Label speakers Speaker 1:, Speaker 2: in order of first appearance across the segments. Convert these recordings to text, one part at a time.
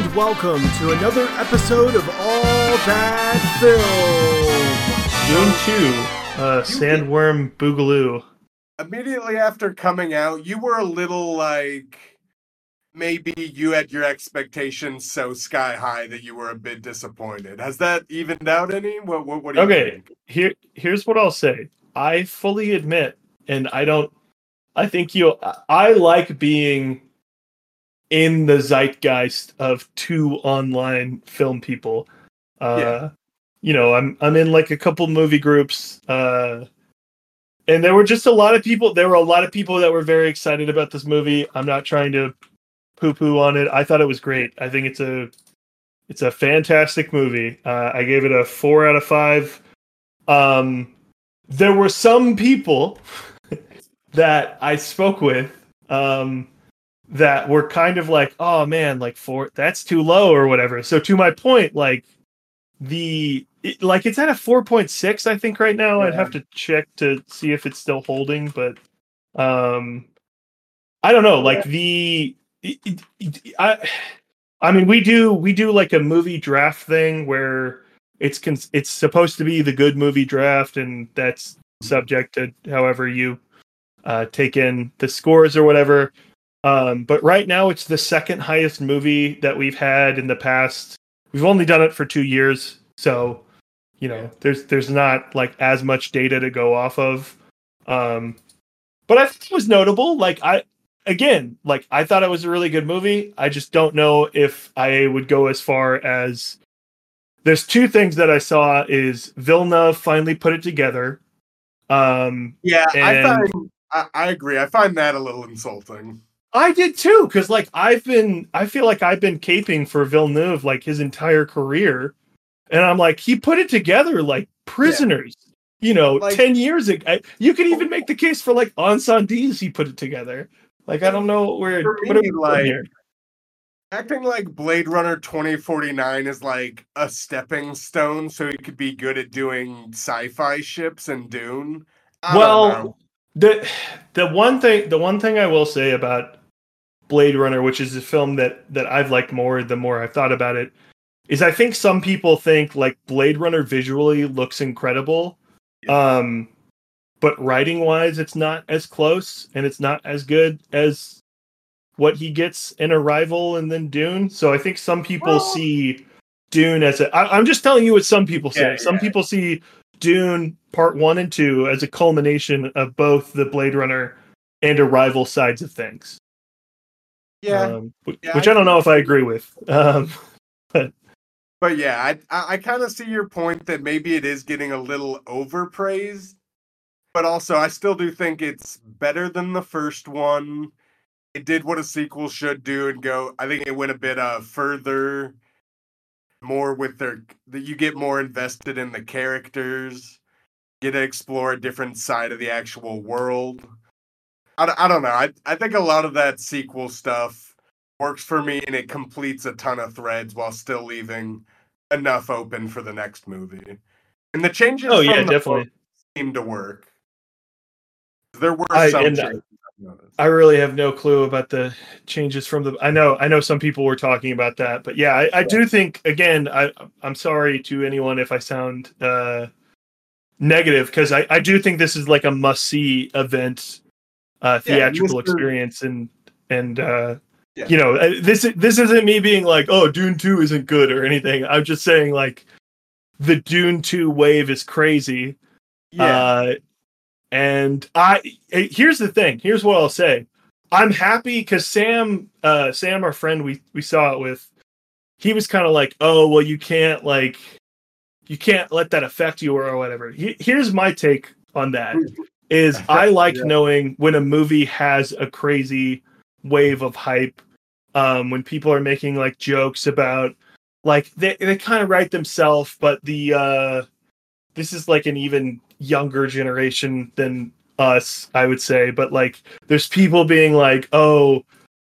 Speaker 1: and welcome to another episode of All Bad That
Speaker 2: Dune 2, uh, Sandworm Boogaloo.
Speaker 3: Immediately after coming out, you were a little like maybe you had your expectations so sky high that you were a bit disappointed. Has that evened out any? What what, what do you
Speaker 2: Okay,
Speaker 3: think?
Speaker 2: here here's what I'll say. I fully admit, and I don't. I think you. I like being in the zeitgeist of two online film people. Uh,
Speaker 3: Yeah.
Speaker 2: You know, I'm I'm in like a couple movie groups, uh, and there were just a lot of people. There were a lot of people that were very excited about this movie. I'm not trying to poo poo on it. I thought it was great. I think it's a it's a fantastic movie. Uh, I gave it a four out of five. Um, there were some people that I spoke with um, that were kind of like, "Oh man, like four, that's too low" or whatever. So to my point, like the it, like it's at a four point six, I think right now. I'd have to check to see if it's still holding, but um, I don't know. Like the it, it- it- I. I mean, we do we do like a movie draft thing where it's cons- it's supposed to be the good movie draft, and that's subject to however you uh, take in the scores or whatever. Um, but right now, it's the second highest movie that we've had in the past. We've only done it for two years, so you know,
Speaker 3: Yeah.
Speaker 2: there's there's not like as much data to go off of. Um, but I think it was notable. Like I again, like I thought it was a really good movie. I just don't know if I would go as far as there's two things that I saw is Villeneuve finally put it together. Um
Speaker 3: Yeah, I find I, I agree. I find that a little insulting.
Speaker 2: I did too, because like I've been I feel like I've been caping for Villeneuve like his entire career. And I'm like, he put it together like prisoners. You know,
Speaker 3: Like-
Speaker 2: 10 years ago. You could even oh. make the case for like Incendies he put it together. Like I don't know where
Speaker 3: For
Speaker 2: what are
Speaker 3: me,
Speaker 2: we
Speaker 3: like,
Speaker 2: here?
Speaker 3: Acting like Blade Runner 2049 is like a stepping stone so he could be good at doing sci-fi ships and Dune. I
Speaker 2: well the the one thing the one thing i will say about blade runner which is a film that that i've liked more the more i've thought about it is i think some people think like blade runner visually looks incredible um but writing wise it's not as close and it's not as good as what he gets in arrival and then dune. So i think some people
Speaker 3: Well-
Speaker 2: see dune as a I, i'm just telling you what some people say
Speaker 3: Yeah,
Speaker 2: some people see Dune Part One and Two as a culmination of both the Blade Runner and Arrival sides of things.
Speaker 3: Yeah,
Speaker 2: um, wh-
Speaker 3: Yeah,
Speaker 2: which
Speaker 3: I
Speaker 2: I don't know if I agree with. Um,
Speaker 3: but yeah, I I, I kind of see your point that maybe it is getting a little overpraised, but also I still do think it's better than the first one. It did what a sequel should do and go. I think it went a bit uh further, more with their that you get more invested in the characters, get to explore a different side of the actual world. I, I don't know. I I think a lot of that sequel stuff works for me and it completes a ton of threads while still leaving enough open for the next movie. And the changes
Speaker 2: oh yeah, definitely.
Speaker 3: seem to work. There were
Speaker 2: I-
Speaker 3: some
Speaker 2: I-
Speaker 3: changes.
Speaker 2: I really have no clue about the changes from the. I know, I know some people were talking about that, but yeah, I, I do think again. I I'm sorry to anyone if I sound uh, negative because I I do think this is like a must see event, uh, theatrical
Speaker 3: Mr.
Speaker 2: experience, and and uh,
Speaker 3: Yeah.
Speaker 2: you know uh, this this isn't me being like oh Dune two isn't good or anything. I'm just saying like the Dune two wave is crazy.
Speaker 3: yeah.
Speaker 2: Uh, and I eh, here's the thing. Here's what I'll say. I'm happy because Sam, uh, Sam, our friend we we saw it with, he was kind of like, oh well, you can't like, you can't let that affect you or whatever. He, here's my take on that: is I like
Speaker 3: Yeah.
Speaker 2: knowing when a movie has a crazy wave of hype. Um, when people are making like jokes about, like they they kind of write themselves, but the uh, this is like an even younger generation than us, I would say. But like, there's people being like, "Oh,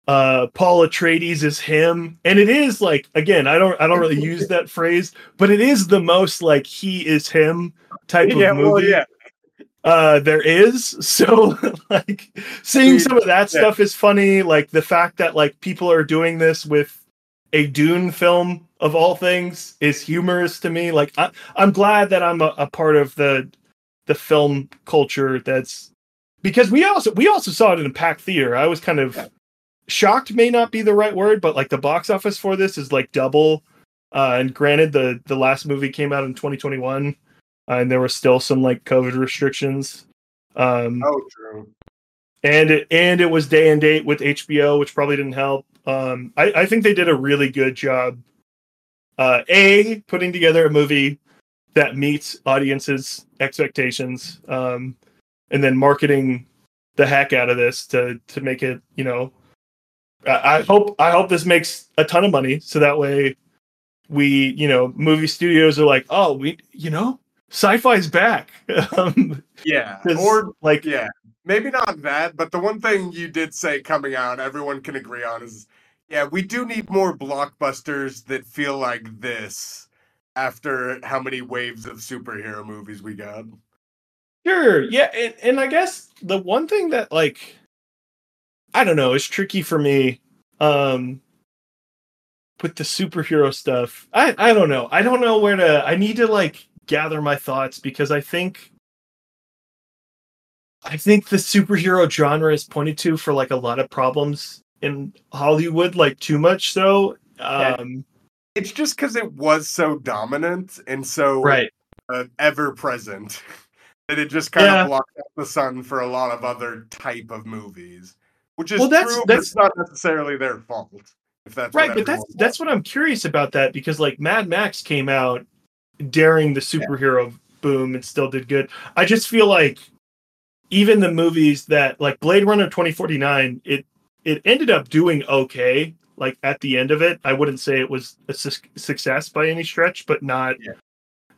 Speaker 2: uh, Paul Atreides is him," and it is like, again, I don't, I don't really use that phrase, but it is the most like he is him type
Speaker 3: yeah,
Speaker 2: of movie
Speaker 3: well, yeah.
Speaker 2: Uh there is so like seeing some of that
Speaker 3: yeah.
Speaker 2: stuff is funny like the fact that like people are doing this with a Dune film of all things is humorous to me. Like I, I'm glad that I'm a, a part of the the film culture that's because we also we also saw it in a packed theater. I was kind of shocked may not be the right word, but like the box office for this is like double. Uh, and granted, the the last movie came out in 2021, uh, and there were still some like COVID restrictions. Um,
Speaker 3: Oh, true.
Speaker 2: and it and it was day and date with HBO, which probably didn't help. Um, I, I think they did a really good job. Uh, a putting together a movie that meets audiences' expectations, um, and then marketing the heck out of this to to make it. You know, I, I hope I hope this makes a ton of money, so that way we you know movie studios are like, oh, we you know, sci-fi's back. um,
Speaker 3: Yeah. Or
Speaker 2: like
Speaker 3: yeah, maybe not that, but the one thing you did say coming out, everyone can agree on is yeah, we do need more blockbusters that feel like this after how many waves of superhero movies we got.
Speaker 2: Sure. Yeah, and, and I guess the one thing that like I don't know is tricky for me um with the superhero stuff. I I don't know. I don't know where to I need to like gather my thoughts because I think I think the superhero genre is pointed to for like a lot of problems in Hollywood like too much so
Speaker 3: Yeah.
Speaker 2: um
Speaker 3: It's just because it was so dominant and so
Speaker 2: right.
Speaker 3: uh, ever present that it just kind
Speaker 2: Yeah.
Speaker 3: of blocked out the sun for a lot of other type of movies, which is
Speaker 2: Well, that's-
Speaker 3: true, but
Speaker 2: that's-
Speaker 3: it's not necessarily their fault. If that's
Speaker 2: right but that's
Speaker 3: everyone
Speaker 2: that's what i'm curious about that because like mad max came out during the superhero boom and still did good. I just feel like even the movies that like blade runner 2049 it it ended up doing okay like at the end of it. I wouldn't say it was a su- success by any stretch but not
Speaker 3: Yeah.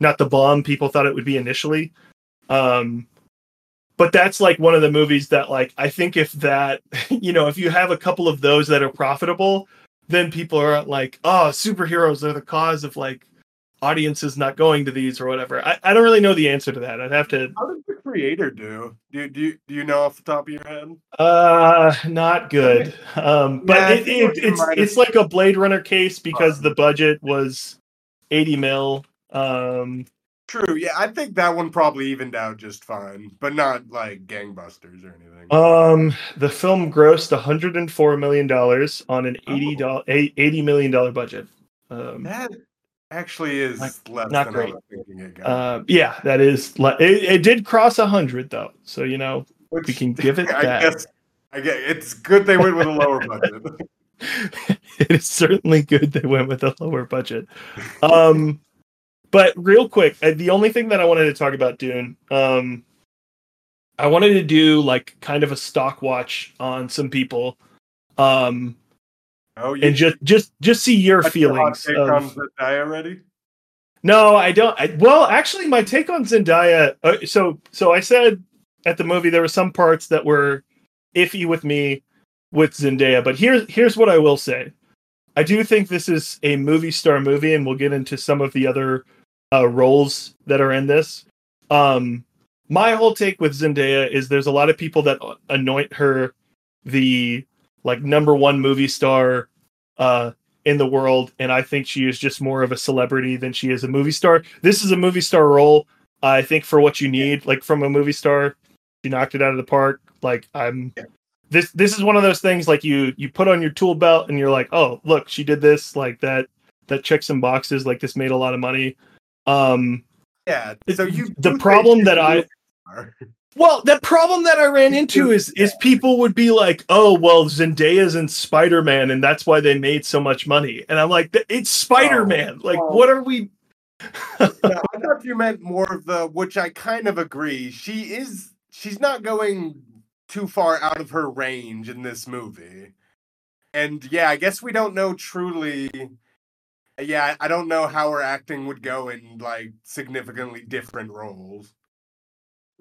Speaker 2: not the bomb people thought it would be initially. Um but that's like one of the movies that like i think if that you know if you have a couple of those that are profitable then people are like oh superheroes are the cause of like audiences not going to these or whatever i, I don't really know the answer to that i'd have to
Speaker 3: How did the creator do? Do you, do you, do you know off the top of your head?
Speaker 2: uh not good um but
Speaker 3: Yeah,
Speaker 2: it, it,
Speaker 3: like
Speaker 2: it's
Speaker 3: might
Speaker 2: it's like a blade runner case because the budget was 80 mil um
Speaker 3: True. Yeah, I think that one probably evened out just fine, but not like gangbusters or anything.
Speaker 2: Um, the film grossed 104 million dollars on an
Speaker 3: Oh.
Speaker 2: 80 dollar 80 million dollar budget. Um,
Speaker 3: that actually is
Speaker 2: Like,
Speaker 3: less
Speaker 2: not
Speaker 3: than
Speaker 2: great.
Speaker 3: I was thinking it got.
Speaker 2: uh, yeah, that is. li- It, it did cross a hundred though, so you know
Speaker 3: Which,
Speaker 2: we can give it
Speaker 3: I
Speaker 2: that.
Speaker 3: guess. I guess it's good they went with a lower budget.
Speaker 2: it is certainly good they went with a lower budget. Um, but real quick, uh, the only thing that I wanted to talk about Dune, um, I wanted to do like kind of a stock watch on some people, um,
Speaker 3: Oh, you
Speaker 2: and just just just see your
Speaker 3: got your hot
Speaker 2: feelings.
Speaker 3: take
Speaker 2: of-
Speaker 3: on Zendaya already?
Speaker 2: No, I don't. I, well, actually, my take on Zendaya. Uh, so, so I said at the movie there were some parts that were iffy with me with Zendaya, but here's here's what I will say. I do think this is a movie star movie, and we'll get into some of the other uh, roles that are in this. Um, my whole take with Zendaya is there's a lot of people that anoint her the like number one movie star uh, in the world, and I think she is just more of a celebrity than she is a movie star. This is a movie star role. I think for what you need, like from a movie star, she knocked it out of the park. Like I'm, this this is one of those things like you you put on your tool belt and you're like, oh look, she did this. Like that that checks some boxes. Like this made a lot of money. Um,
Speaker 3: Yeah. So you
Speaker 2: the problem that I-. well, the problem that I ran into is is people would be like, "Oh, well, Zendaya's in Spider Man, and that's why they made so much money." And I'm like, "It's Spider Man! Oh, like,
Speaker 3: oh.
Speaker 2: what are we?"
Speaker 3: No, I thought you meant more of the, which I kind of agree. She is, she's not going too far out of her range in this movie. And yeah, I guess we don't know truly. Yeah, I don't know how her acting would go in like significantly different roles.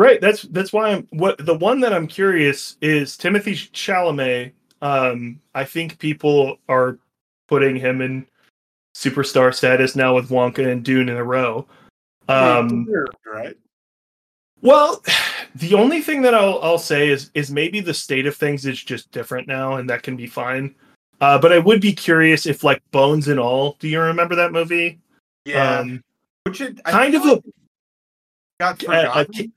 Speaker 2: Right. That's that's why I'm. What the one that I'm curious is Timothy Chalamet. Um, I think people are putting him in superstar status now with Wonka and Dune in a row. Um,
Speaker 3: right?
Speaker 2: Well, the only thing that I'll I'll say is is maybe the state of things is just different now, and that can be fine. Uh, but I would be curious if like Bones and All. Do you remember that movie?
Speaker 3: Yeah,
Speaker 2: Um,
Speaker 3: which it
Speaker 2: kind of a
Speaker 3: got
Speaker 2: a- a
Speaker 3: forgotten.
Speaker 2: ki-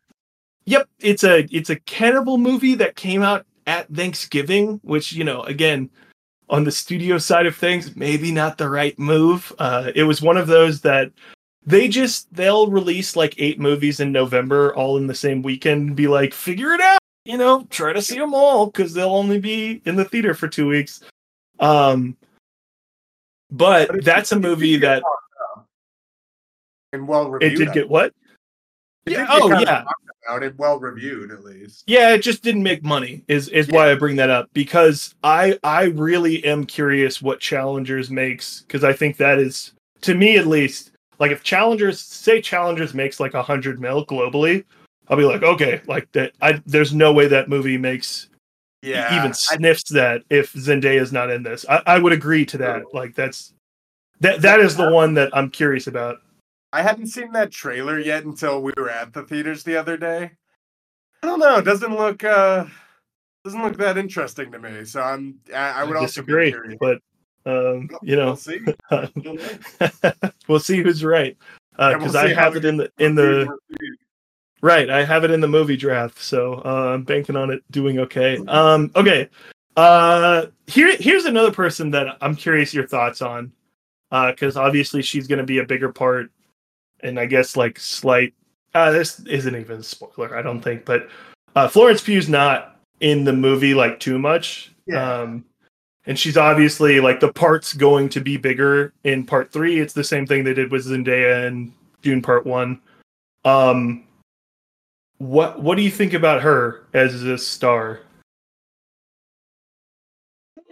Speaker 2: Yep, it's a it's a cannibal movie that came out at Thanksgiving, which you know, again, on the studio side of things, maybe not the right move. Uh, it was one of those that they just they'll release like eight movies in November, all in the same weekend, and be like, figure it out, you know, try to see them all because they'll only be in the theater for two weeks. Um, but that's a
Speaker 3: did- it did
Speaker 2: movie that
Speaker 3: and well reviewed.
Speaker 2: it did get what? Yeah, oh, yeah.
Speaker 3: about it, well reviewed at least.
Speaker 2: yeah it just didn't make money is is why i bring that up because i i really am curious what challengers makes because i think that is to me at least like if challengers say challengers makes like a hundred mil globally i'll be like okay like that i there's no way that movie makes
Speaker 3: Yeah,
Speaker 2: even
Speaker 3: I-
Speaker 2: sniffs that if zendaya is not in this. I, I would agree to that like that's that that is the one that i'm curious about
Speaker 3: I hadn't seen that trailer yet until we were at the theaters the other day. I don't know. It doesn't look uh doesn't look that interesting to me. So I'm I, I would also be
Speaker 2: disagree
Speaker 3: curious.
Speaker 2: but um you
Speaker 3: We'll
Speaker 2: know
Speaker 3: see. We'll know.
Speaker 2: we'll see who's right
Speaker 3: Yeah,
Speaker 2: because
Speaker 3: we'll
Speaker 2: I have it in the in the right. I have it in the movie draft, so uh, I'm banking on it doing okay. Um, okay, uh, here here's another person that I'm curious your thoughts on, because obviously she's going to be a bigger part, and I guess like slight. Uh, this isn't even a spoiler, I don't think, but uh, Florence Pugh's not in the movie like too much.
Speaker 3: Yeah.
Speaker 2: Um, and she's obviously like the part's going to be bigger in part three. It's the same thing they did with Zendaya and Dune Part One. Um, what what do you think about her as a star?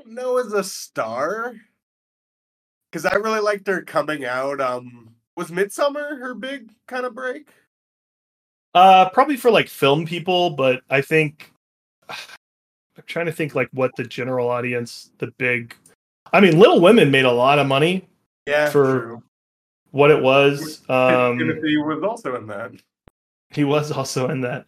Speaker 3: No, as a star. Cause I really liked her coming out. Um was Midsommar her big kind of break?
Speaker 2: Uh, probably for like film people, but I think I'm trying to think like what the general audience, the big. I mean, Little Women made a lot of money.
Speaker 3: Yeah,
Speaker 2: For-
Speaker 3: true.
Speaker 2: What it was, um,
Speaker 3: Timothy was also in that.
Speaker 2: he was also in that.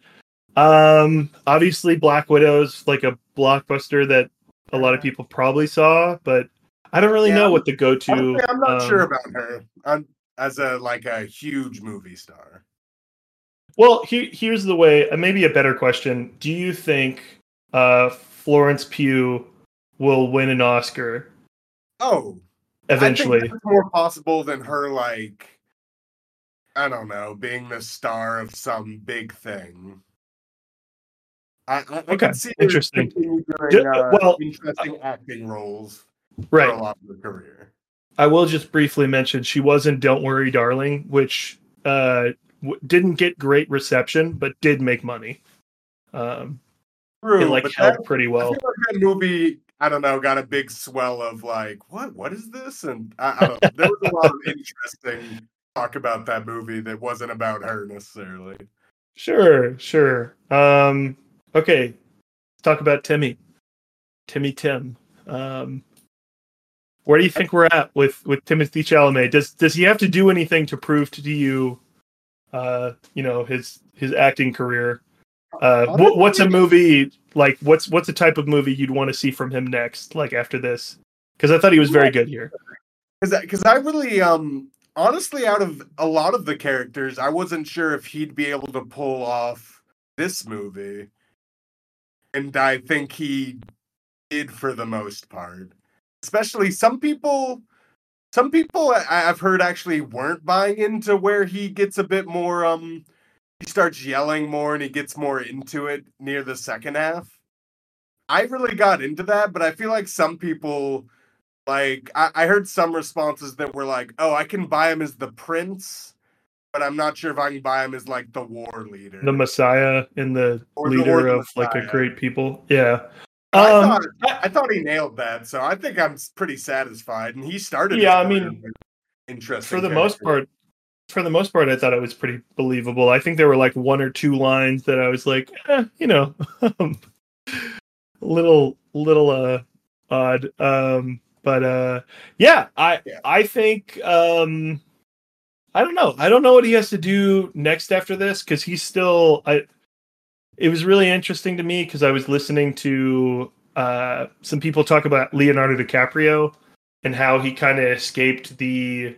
Speaker 2: Um, obviously, Black Widow's like a blockbuster that a lot of people probably saw, but I don't really
Speaker 3: Yeah,
Speaker 2: know what the go-to.
Speaker 3: I'm not sure
Speaker 2: um,
Speaker 3: about her um, as a like a huge movie star.
Speaker 2: Well, he, here's the way. Uh, maybe a better question: Do you think uh, Florence Pugh will win an Oscar
Speaker 3: Oh,
Speaker 2: eventually?
Speaker 3: I think that's more possible than her like I don't know, being the star of some big thing. I, I, I
Speaker 2: Okay,
Speaker 3: can see
Speaker 2: interesting.
Speaker 3: doing, uh,
Speaker 2: well,
Speaker 3: interesting acting roles
Speaker 2: right.
Speaker 3: for a lot of her career.
Speaker 2: I will just briefly mention she was in "Don't Worry, Darling," which uh, w- didn't get great reception, but did make money. Um,
Speaker 3: True,
Speaker 2: it like held
Speaker 3: that,
Speaker 2: pretty well.
Speaker 3: like that movie, I don't know, got a big swell of like, what, what is this? And I, I don't. There was a lot of interesting talk about that movie that wasn't about her necessarily.
Speaker 2: Sure, sure. Um, okay, let's talk about Timmy. Timmy Tim. Um, where do you think we're at with with Timothy Chalamet? Does does he have to do anything to prove to you, uh, you know, his his acting career? Uh, what, what's a movie like? What's what's a type of movie you'd want to see from him next? Like after this, because I thought he was very good here.
Speaker 3: Because because I really um honestly out of a lot of the characters, I wasn't sure if he'd be able to pull off this movie, and I think he did for the most part. Especially some people, some people I- I've heard actually weren't buying into where he gets a bit more um he starts yelling more and he gets more into it near the second half. I really got into that, but I feel like some people like I, I heard some responses that were like, "Oh, I can buy him as the prince, but I'm not sure if I can buy him as like the war leader."
Speaker 2: The Messiah and the
Speaker 3: Or
Speaker 2: leader
Speaker 3: the
Speaker 2: of like a great people. Yeah.
Speaker 3: I,
Speaker 2: Um,
Speaker 3: thought, I thought he nailed that, so I think I'm pretty satisfied. And he started.
Speaker 2: Yeah, I mean,
Speaker 3: interesting
Speaker 2: for the most part for the most part i thought it was pretty believable i think there were like one or two lines that i was like eh, you know little little uh odd um but uh yeah i
Speaker 3: Yeah.
Speaker 2: i think um i don't know i don't know what he has to do next after this because he's still i it was really interesting to me because i was listening to uh, some people talk about Leonardo DiCaprio and how he kind of escaped the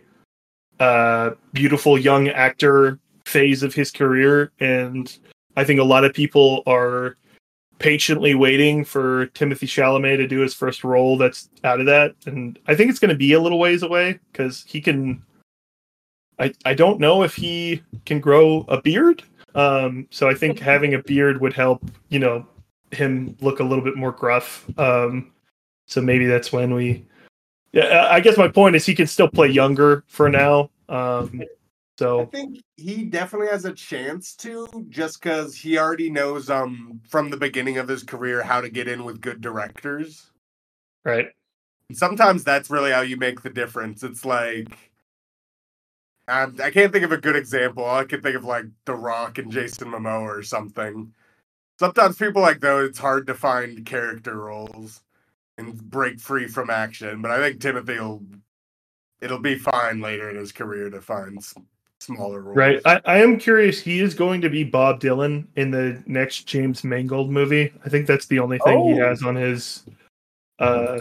Speaker 2: uh, beautiful young actor phase of his career, and I think a lot of people are patiently waiting for Timothy Chalamet to do his first role that's out of that, and I think it's going to be a little ways away because he can. I I don't know if he can grow a beard, um, so I think having a beard would help. You know, him look a little bit more gruff. Um, so maybe that's when we. Yeah, I guess my point is he can still play younger for now. Um, so I
Speaker 3: think he definitely has a chance to, just because he already knows um from the beginning of his career how to get in with good directors.
Speaker 2: right,
Speaker 3: And sometimes that's really how you make the difference. It's like um, I can't think of a good example. I can think of like The Rock and Jason Momoa or something. Sometimes people like those, it's hard to find character roles and break free from action. But I think Timothy will, it'll be fine later in his career to find smaller roles.
Speaker 2: right. I, I am curious. He is going to be Bob Dylan in the next James Mangold movie. I think that's the only thing he
Speaker 3: Oh.
Speaker 2: has on his uh,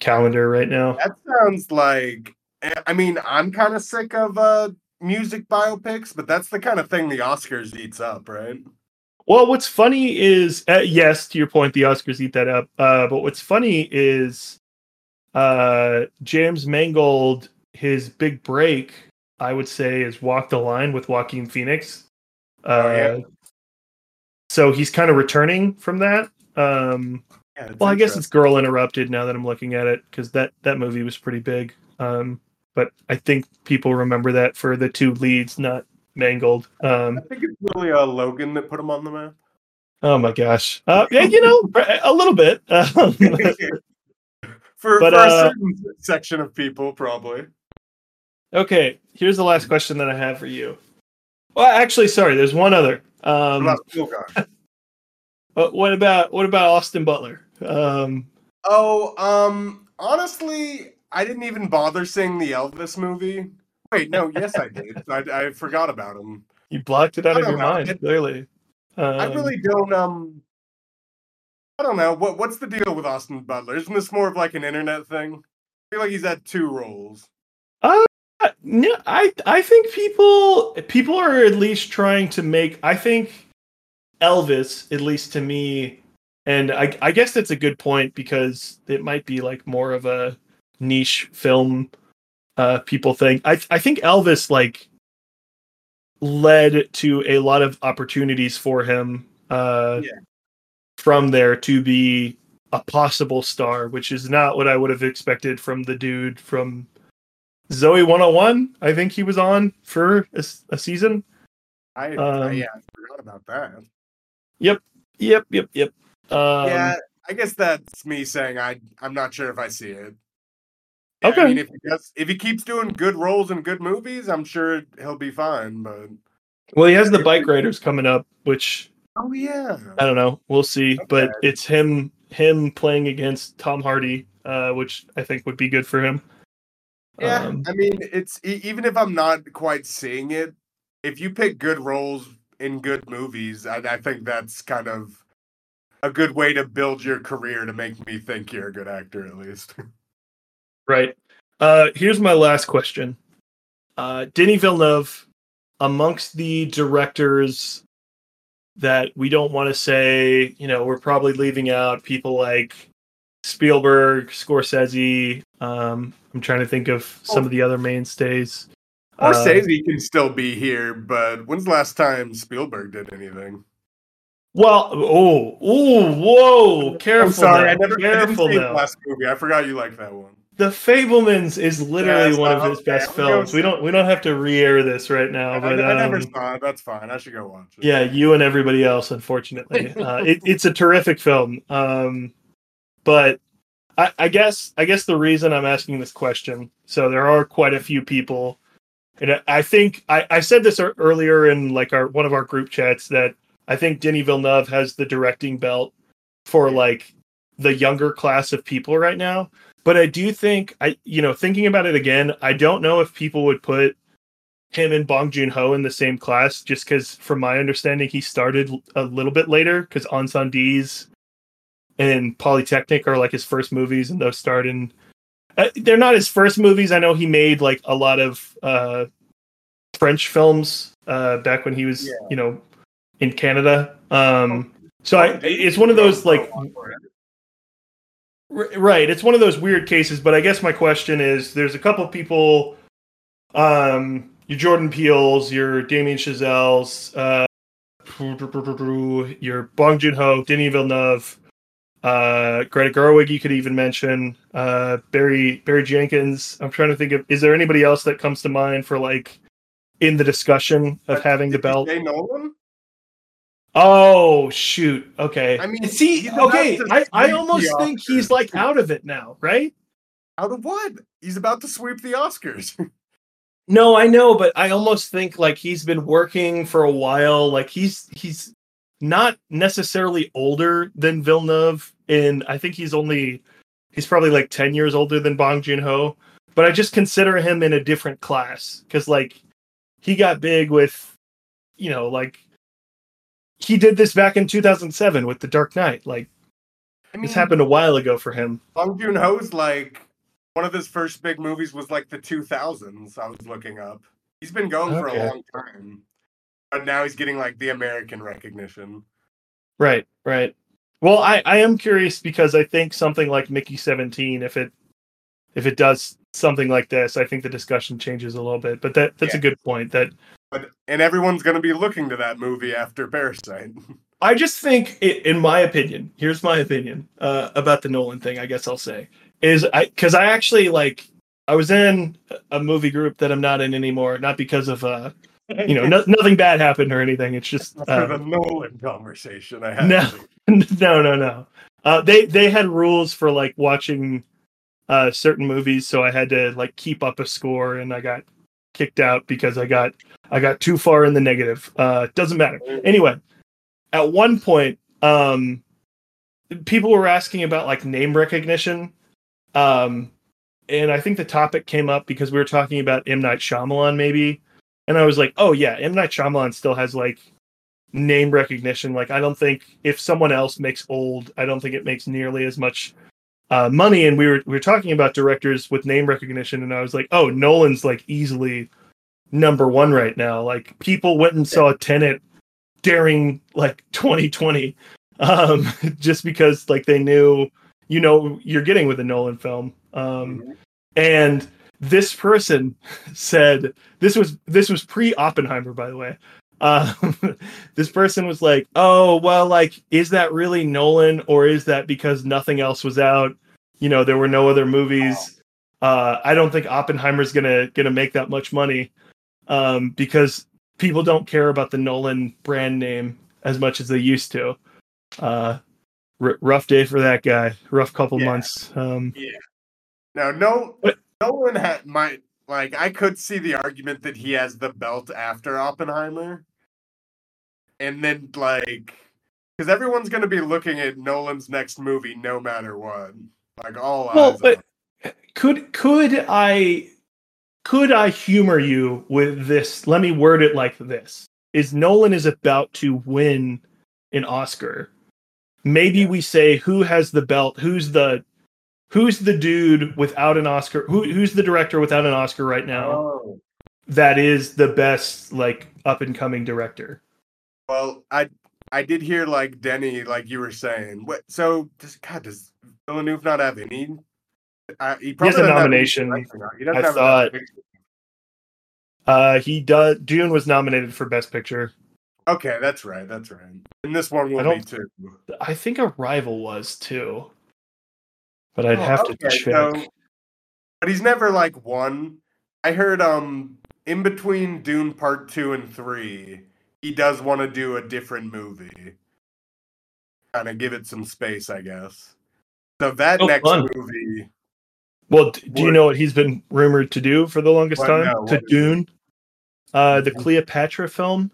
Speaker 2: calendar right now.
Speaker 3: That sounds like. I mean, I'm kind of sick of uh music biopics, but that's the kind of thing the Oscars eats up, right?
Speaker 2: Well, what's funny is, uh, yes, to your point, the Oscars eat that up. Uh, but what's funny is, uh, James Mangold, his big break, I would say, is Walk the Line with Joaquin Phoenix. Uh,
Speaker 3: Oh, yeah.
Speaker 2: So he's kind of returning from that. Um,
Speaker 3: Yeah,
Speaker 2: well, I guess it's. Girl Interrupted now that I'm looking at it because that that movie was pretty big. Um, but I think people remember that for the two leads, not Mangold. Um,
Speaker 3: I think it's really uh, Logan that put him on the map.
Speaker 2: Oh my gosh. Uh, yeah, you know, a little bit. Um,
Speaker 3: for
Speaker 2: But,
Speaker 3: for
Speaker 2: uh,
Speaker 3: a certain section of people, probably.
Speaker 2: okay, here's the last question that I have for you. Well, actually, sorry, there's one other.
Speaker 3: What
Speaker 2: Um,
Speaker 3: about Steel Guy?
Speaker 2: but what about what about Austin Butler? Um,
Speaker 3: Oh, um, honestly, I didn't even bother seeing the Elvis movie. Wait, no, yes, I did. I, I forgot about him.
Speaker 2: you blocked it out of your
Speaker 3: know.
Speaker 2: mind,
Speaker 3: It-
Speaker 2: clearly. Um,
Speaker 3: I really don't. Um, I don't know. What What's the deal with Austin Butler? Isn't this more of like an internet thing? I feel like he's had two roles.
Speaker 2: Uh, no, I I think people people are at least trying to make. I think Elvis, at least to me, and I I guess that's a good point because it might be like more of a niche film. Uh, people think I I think Elvis like led to a lot of opportunities for him. Uh,
Speaker 3: Yeah.
Speaker 2: from there to be a possible star, which is not what I would have expected from the dude from Zoey 101. I think he was on for a season.
Speaker 3: I, I
Speaker 2: Um,
Speaker 3: yeah, I forgot about that.
Speaker 2: Yep, yep, yep. Um,
Speaker 3: yeah, I guess that's me saying I I'm not sure if I see it. Yeah,
Speaker 2: Okay.
Speaker 3: I mean, if he does, if he keeps doing good roles in good movies, I'm sure he'll be fine. But
Speaker 2: Well, he has the Bike Raiders coming up, which
Speaker 3: oh yeah,
Speaker 2: I don't know. We'll see. But it's him him playing against Tom Hardy, uh, which I think would be good for him.
Speaker 3: yeah.
Speaker 2: Um,
Speaker 3: I mean, it's even if I'm not quite seeing it, if you pick good roles in good movies, I, I think that's kind of a good way to build your career to make me think you're a good actor at least.
Speaker 2: Right. Uh, here's my last question. Uh, Denis Villeneuve, amongst the directors that we don't want to say, you know, we're probably leaving out people like Spielberg, Scorsese. Um, I'm trying to think of some of the other mainstays. Uh,
Speaker 3: Scorsese can still be here, but when's the last time Spielberg did anything?
Speaker 2: well, oh, oh, whoa! Careful,
Speaker 3: I'm sorry,
Speaker 2: now,
Speaker 3: I never I didn't see
Speaker 2: now.
Speaker 3: last movie. I forgot you like that one.
Speaker 2: The Fabelmans is literally
Speaker 3: Yes,
Speaker 2: one of
Speaker 3: uh,
Speaker 2: his
Speaker 3: okay,
Speaker 2: best films. We don't we don't have to re-air this right now,
Speaker 3: I,
Speaker 2: but
Speaker 3: I never
Speaker 2: um,
Speaker 3: saw it. That's fine. I should go watch it.
Speaker 2: yeah, you and everybody else, unfortunately. uh, it, it's a terrific film, um, but I, I guess I guess the reason I'm asking this question, so there are quite a few people, and I- I think I, I said this earlier in like our one of our group chats that I think Denis Villeneuve has the directing belt for like the younger class of people right now. But I do think I you know thinking about it again, I don't know if people would put him and Bong Joon Ho in the same class, just because, from my understanding, he started a little bit later because Incendies and Polytechnique are like his first movies, and those starred in. Uh, they're not his first movies. I know he made like a lot of uh, French films uh, back when he was,
Speaker 3: Yeah.
Speaker 2: you know, in Canada. Um, so I, it's one of those like Right. It's one of those weird cases, but I guess my question is there's a couple of people um your Jordan Peele's, your Damien Chazelle's, uh your Bong Joon-ho, Denis Villeneuve, uh Greta Gerwig you could even mention, uh Barry Barry Jenkins. I'm trying to think of is there anybody else that comes to mind for like in the discussion of having the
Speaker 3: Did
Speaker 2: belt?
Speaker 3: say Nolan?
Speaker 2: Oh shoot. Okay.
Speaker 3: I mean,
Speaker 2: See, okay, I, I almost think he's like out of it now, right?
Speaker 3: Out of what? He's about to sweep the Oscars.
Speaker 2: No, I know, but I almost think like he's been working for a while. Like he's he's not necessarily older than Villeneuve, and I think he's only he's probably like ten years older than Bong Joon Ho. But I just consider him in a different class because like he got big with, you know, like he did this back in 2007 with The Dark Knight. Like
Speaker 3: I
Speaker 2: this happened a while ago for him.
Speaker 3: Bong Joon Ho's like one of his first big movies was like the 2000s. I was looking up. He's been going for a long time, but now he's getting like the American recognition.
Speaker 2: Right, right. Well, I, I am curious because I think something like Mickey 17, if it if it does something like this, I think the discussion changes a little bit. But that that's a good point. That
Speaker 3: But and everyone's going to be looking to that movie after Parasite.
Speaker 2: I just think, in my opinion, here's my opinion uh, about the Nolan thing. I guess I'll say is I because I actually like I was in a movie group that I'm not in anymore, not because of uh you know no, nothing bad happened or anything. It's just uh,
Speaker 3: the Nolan conversation, I had
Speaker 2: No. no, no, no. Uh, they they had rules for like watching uh, certain movies, so I had to like keep up a score, and I got kicked out because I got I got too far in the negative. Uh, doesn't matter. Anyway, at one point, um, people were asking about like name recognition, um, and I think the topic came up because we were talking about M Night Shyamalan, maybe, and I was like, oh yeah, M Night Shyamalan still has like name recognition. Like I don't think if someone else makes old, I don't think it makes nearly as much uh, money. And we were we were talking about directors with name recognition, and I was like, oh, Nolan's like easily number one right now. Like people went and saw Tenet during like 2020, um, just because like they knew you know you're getting with a Nolan film. Um, and this person said this was this was pre Oppenheimer, by the way. Um, this person was like, "Oh, well, like, is that really Nolan, or is that because nothing else was out? You know, there were no other movies. Uh, I don't think Oppenheimer's gonna gonna make that much money um, because people don't care about the Nolan brand name as much as they used to. Uh, r- rough day for that guy. Rough couple
Speaker 3: Yeah.
Speaker 2: months. Um,
Speaker 3: Now, no,
Speaker 2: But-
Speaker 3: Nolan had might like I could see the argument that he has the belt after Oppenheimer, and then like because everyone's going to be looking at Nolan's next movie no matter what. Like all
Speaker 2: Well,
Speaker 3: eyes.
Speaker 2: but-
Speaker 3: on
Speaker 2: could could I could I humor you with this? Let me word it like this: Is Nolan is about to win an Oscar? Maybe we say who has the belt? Who's the who's the dude without an Oscar? Who who's the director without an Oscar right now?
Speaker 3: Oh.
Speaker 2: That is the best like up and coming director.
Speaker 3: Well, I I did hear like Denny, like you were saying. What? So does God does Villeneuve not have any? Uh, he, probably
Speaker 2: has a nomination,
Speaker 3: He doesn't
Speaker 2: I
Speaker 3: have
Speaker 2: thought. Uh, he does. Dune was nominated for Best Picture.
Speaker 3: Okay, that's right. That's right. And this one will be too.
Speaker 2: I think Arrival was too, but I'd
Speaker 3: Oh,
Speaker 2: have to check.
Speaker 3: so- but he's never like won. I heard um in between Dune Part Two and Three, he does want to do a different movie. Kind of give it some space, I guess. So that
Speaker 2: Oh,
Speaker 3: next
Speaker 2: fun.
Speaker 3: movie,
Speaker 2: Well, do you know what he's been rumored to do for the longest
Speaker 3: What-
Speaker 2: time?
Speaker 3: no,
Speaker 2: to? Dune, uh, the
Speaker 3: Mhm.
Speaker 2: Cleopatra film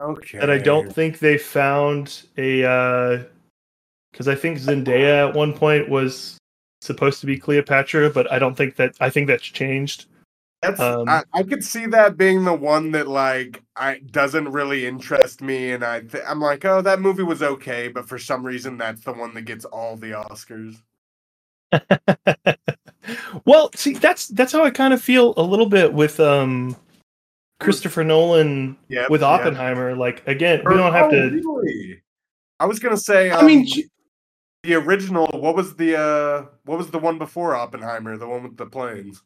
Speaker 3: okay,
Speaker 2: that I don't think they found a because I think Zendaya at one point was supposed to be Cleopatra, but I don't think that I think that's changed.
Speaker 3: That's
Speaker 2: Um,
Speaker 3: I, I could see that being the one that like I doesn't really interest me, and I th- I'm like, oh, that movie was okay, but for some reason that's the one that gets all the Oscars.
Speaker 2: well, see, that's that's how I kind of feel a little bit with um Christopher Nolan
Speaker 3: Yeah,
Speaker 2: with. Oppenheimer. Like again, we don't have
Speaker 3: oh,
Speaker 2: to.
Speaker 3: Really? I was gonna say. Um,
Speaker 2: I mean, j-
Speaker 3: the original. What was the uh? What was the one before Oppenheimer? The one with the planes.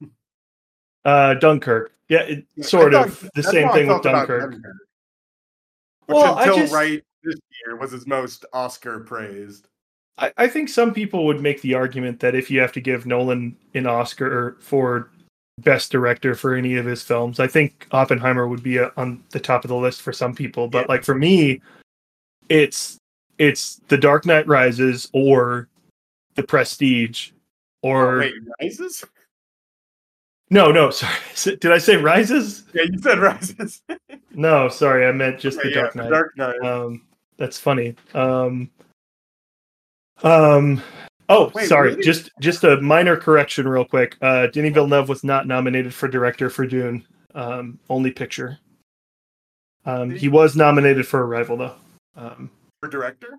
Speaker 2: uh, Dunkirk. Yeah, it, sort
Speaker 3: thought-
Speaker 2: of the same thing with
Speaker 3: about
Speaker 2: Dunkirk.
Speaker 3: Which
Speaker 2: Well,
Speaker 3: until
Speaker 2: just-
Speaker 3: right this year was his most Oscar praised.
Speaker 2: I, I think some people would make the argument that if you have to give Nolan an Oscar for best director for any of his films, I think Oppenheimer would be uh on the top of the list for some people. But
Speaker 3: Yeah.
Speaker 2: like for me, it's it's The Dark Knight Rises or The Prestige or
Speaker 3: Oh, wait, rises?
Speaker 2: no, no, sorry. Did I say Rises?
Speaker 3: Yeah, you said rises.
Speaker 2: No, sorry, I meant just The
Speaker 3: Yeah,
Speaker 2: Dark
Speaker 3: The
Speaker 2: Knight.
Speaker 3: Dark Knight.
Speaker 2: Um, that's funny. Um, um, oh,
Speaker 3: Wait,
Speaker 2: sorry.
Speaker 3: really?
Speaker 2: Just just a minor correction, real quick. Uh, Denis Villeneuve was not nominated for director for Dune. Um, only picture. Um, he was nominated for Arrival though. Um,
Speaker 3: director?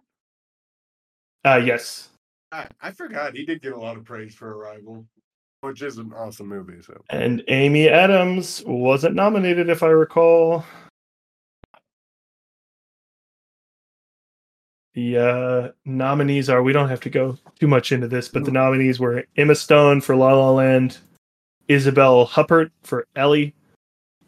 Speaker 2: uh, yes,
Speaker 3: I, I forgot he did get a lot of praise for Arrival, which is an awesome movie. So
Speaker 2: and Amy Adams wasn't nominated, if I recall. The uh, nominees are, we don't have to go too much into this, but the nominees were Emma Stone for La La Land, Isabelle Huppert for Ellie,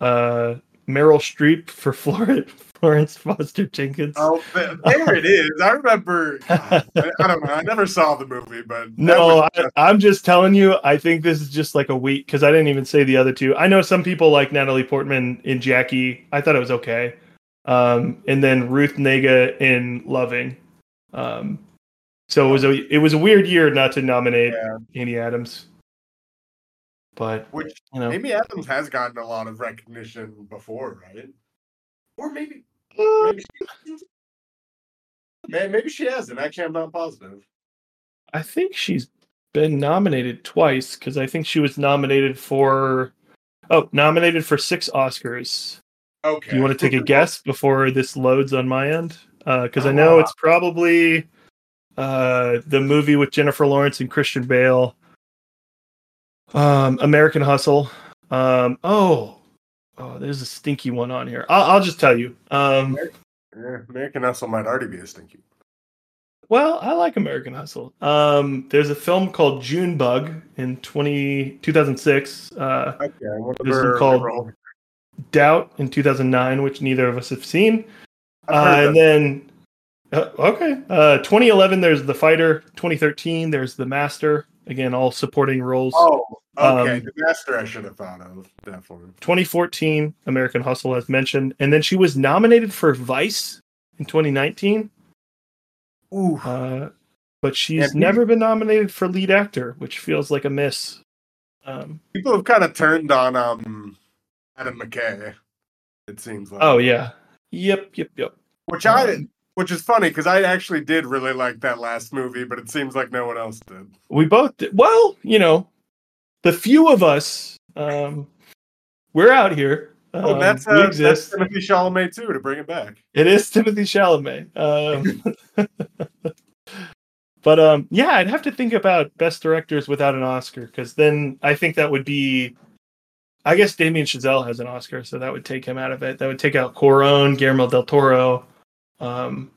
Speaker 2: uh, Meryl Streep for Florence, Florence Foster Jenkins.
Speaker 3: oh, there it is. I remember. God, I, don't know. I never saw the movie, but
Speaker 2: No,
Speaker 3: was
Speaker 2: I, I'm just telling you. I think this is just like a week because I didn't even say the other two. I know some people like Natalie Portman in Jackie. I thought it was okay. Um, and then Ruth Negga in Loving. Um, so it was a it was a weird year not to nominate
Speaker 3: Yeah.
Speaker 2: Amy Adams. But
Speaker 3: which
Speaker 2: you know,
Speaker 3: Amy Adams has gotten a lot of recognition before, right? Or maybe
Speaker 2: uh,
Speaker 3: maybe she, maybe she hasn't. Actually, I'm not positive.
Speaker 2: I think she's been nominated twice because I think she was nominated for oh nominated for six Oscars.
Speaker 3: Okay.
Speaker 2: Do you want to take a guess before this loads on my end? Because I
Speaker 3: Oh,
Speaker 2: know it's probably uh, the movie with Jennifer Lawrence and Christian Bale, um, American Hustle. Um, oh, oh, there's a stinky one on here. I'll, I'll just tell you. Um,
Speaker 3: American Hustle might already be a stinky.
Speaker 2: well, I like American Hustle. Um, there's a film called Junebug in 20, 2006. Uh,
Speaker 3: Okay,
Speaker 2: There's one called-
Speaker 3: liberal-
Speaker 2: Doubt in 2009, which neither of us have seen. Uh, and then, uh, okay, uh, 2011, there's The Fighter. 2013, there's The Master. Again, all supporting roles.
Speaker 3: Oh, okay.
Speaker 2: Um,
Speaker 3: the master I should have thought of definitely.
Speaker 2: 2014, American Hustle, as mentioned. And then she was nominated for Vice in 2019,
Speaker 3: Ooh,
Speaker 2: uh, but she's
Speaker 3: Yeah,
Speaker 2: never been nominated for lead actor, which feels like a miss. Um,
Speaker 3: people have kind of turned on um Adam McKay. It seems like.
Speaker 2: oh, yeah. Yep, yep, yep.
Speaker 3: which I,
Speaker 2: um,
Speaker 3: which is funny because I actually did really like that last movie, but it seems like no one else did.
Speaker 2: We both did. Well, you know, the few of us, um, we're out here.
Speaker 3: Oh,
Speaker 2: Um,
Speaker 3: that's
Speaker 2: we
Speaker 3: uh,
Speaker 2: exist.
Speaker 3: that's Timothy Chalamet too to bring it back.
Speaker 2: It is Timothy Chalamet. Um, but um, yeah, I'd have to think about best directors without an Oscar because then I think that would be. I guess Damien Chazelle has an Oscar, so that would take him out of it. That would take out Cuarón, Guillermo del Toro, um,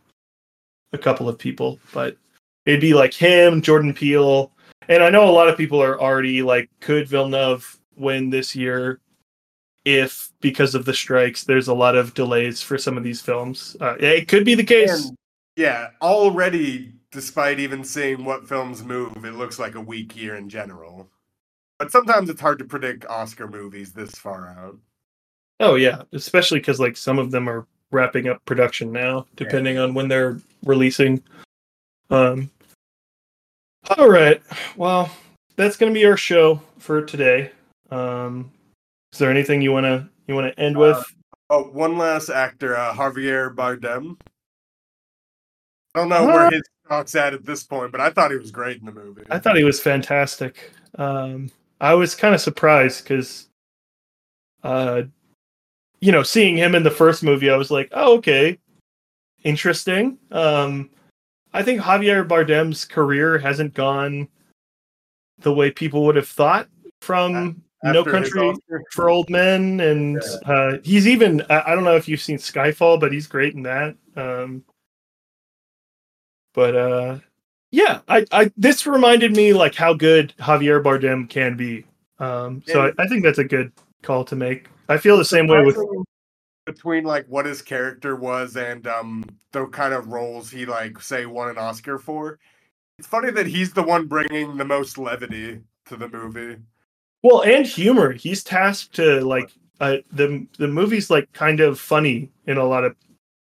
Speaker 2: a couple of people, but it'd be like him, Jordan Peele, and I know a lot of people are already like, could Villeneuve win this year? If because of the strikes, there's a lot of delays for some of these films. Uh, it could be the case.
Speaker 3: And yeah, already, despite even seeing what films move, it looks like a weak year in general. But sometimes it's hard to predict Oscar movies this far out.
Speaker 2: Oh yeah, especially because like some of them are wrapping up production now, depending on when they're releasing. Um. All right. Well, that's gonna be our show for today. Um, is there anything you wanna you wanna end with?
Speaker 3: Uh, Oh, one last actor, uh, Javier Bardem. I don't know where
Speaker 2: Uh,
Speaker 3: his stock's at at this point, but I thought he was great in the movie.
Speaker 2: I thought he was fantastic. Um, I was kind of surprised because uh, you know, seeing him in the first movie, I was like, oh, okay, interesting. Um, I think Javier Bardem's career hasn't gone the way people would have thought from No
Speaker 3: After his
Speaker 2: Country for Old Men, and uh, he's even I, I don't know if you've seen Skyfall, but he's great in that. Um, but uh, yeah, I, I this reminded me like how good Javier Bardem can be. Um, so I, I think that's a good call to make. I feel the same way with
Speaker 3: between like what his character was and um the kind of roles he like say won an Oscar for. It's funny that he's the one bringing the most levity to the movie.
Speaker 2: well and humor. He's tasked to like uh, the the movie's like kind of funny in a lot of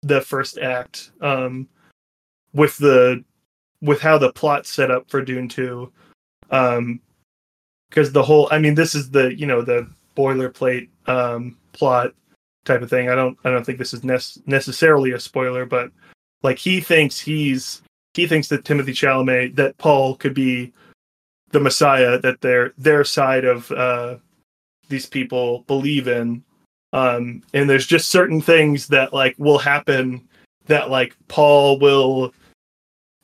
Speaker 2: the first act. Um, with the with how the plot's set up for Dune 2. Um because the whole I mean this is the you know the boilerplate um plot type of thing. I don't I don't think this is nec- necessarily a spoiler, but like he thinks he's he thinks that Timothée Chalamet that Paul could be the Messiah that their their side of uh these people believe in. Um and there's just certain things that like will happen that like Paul will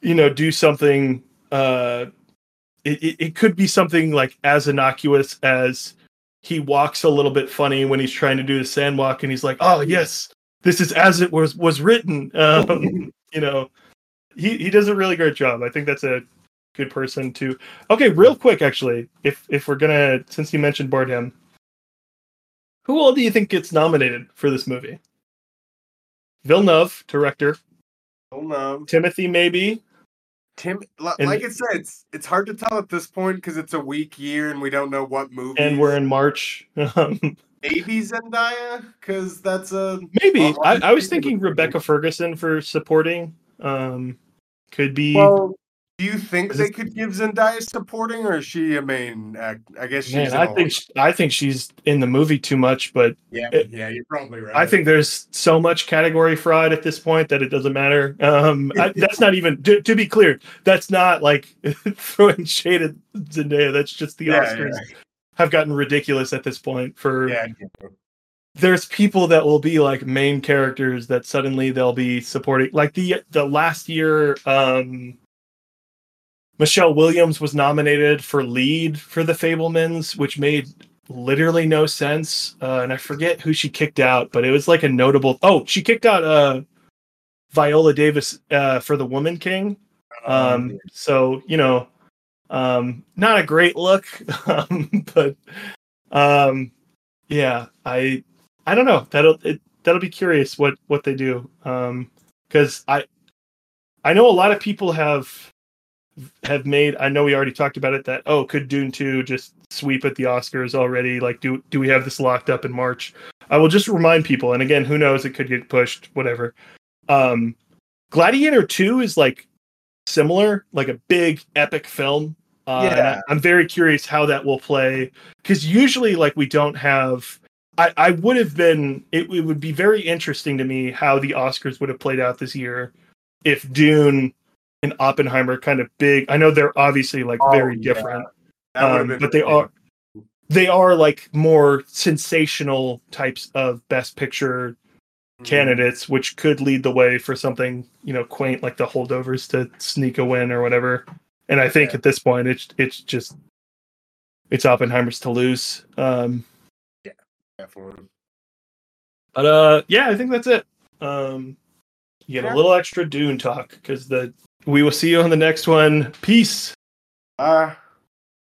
Speaker 2: you know do something uh it, it, it could be something like as innocuous as he walks a little bit funny when he's trying to do the sand walk and he's like oh yes this is as it was was written. Um you know he he does a really great job. I think that's a good person to okay real quick actually if if we're gonna since you mentioned bardem who all do you think gets nominated for this movie? Villeneuve director.
Speaker 3: Oh no.
Speaker 2: timothy maybe
Speaker 3: Tim li-
Speaker 2: And-
Speaker 3: like I said, it's it's hard to tell at this point because it's a weak year and we don't know what movie.
Speaker 2: and we're in march um,
Speaker 3: maybe Zendaya because that's a
Speaker 2: maybe
Speaker 3: Well,
Speaker 2: I, I was thinking rebecca ferguson for supporting um could be
Speaker 3: well. Do you think they could give Zendaya supporting, or is she a main act? I guess she's.
Speaker 2: man i think
Speaker 3: of
Speaker 2: i think she's in the movie too much but.
Speaker 3: Yeah,
Speaker 2: it-
Speaker 3: yeah, you're probably right.
Speaker 2: I think there's so much category fraud at this point that it doesn't matter. Um, I, that's not even to, to be clear. That's not like throwing shade at Zendaya. That's just the
Speaker 3: Yeah,
Speaker 2: Oscars have gotten ridiculous at this point. For
Speaker 3: yeah,
Speaker 2: there's people that will be like main characters that suddenly they'll be supporting. Like the the last year, um, Michelle Williams was nominated for lead for The Fabelmans, which made literally no sense. Uh, and I forget who she kicked out, but it was like a notable. Oh, she kicked out uh, Viola Davis uh, for The Woman King. Um, so you know, um, not a great look, um, but um, yeah, I I don't know. That'll it, that'll be curious what what they do. Um, because I I know a lot of people have have made. I know we already talked about it. That oh, could Dune two just sweep at the Oscars already? Like, do do we have this locked up in March? I will just remind people, and again, who knows? It could get pushed. Whatever. Um, Gladiator two is like similar, like a big epic film. Uh,
Speaker 3: Yeah.
Speaker 2: I, I'm very curious how that will play because usually, like, we don't have. I, I would have been. It, it would be very interesting to me how the Oscars would have played out this year if Dune and Oppenheimer kind of big. I know they're obviously like
Speaker 3: Oh,
Speaker 2: very
Speaker 3: yeah.
Speaker 2: different, um, but they are they are like more sensational types of Best Picture
Speaker 3: Mhm.
Speaker 2: candidates, which could lead the way for something you know quaint like the holdovers to sneak a win or whatever. And I think
Speaker 3: Yeah.
Speaker 2: at this point, it's it's just it's Oppenheimer's to lose. Um,
Speaker 3: Definitely.
Speaker 2: but uh, yeah, I think that's it. Um, you get
Speaker 3: Yeah.
Speaker 2: a little extra Dune talk because the we will see you on the next one. Peace.
Speaker 3: Uh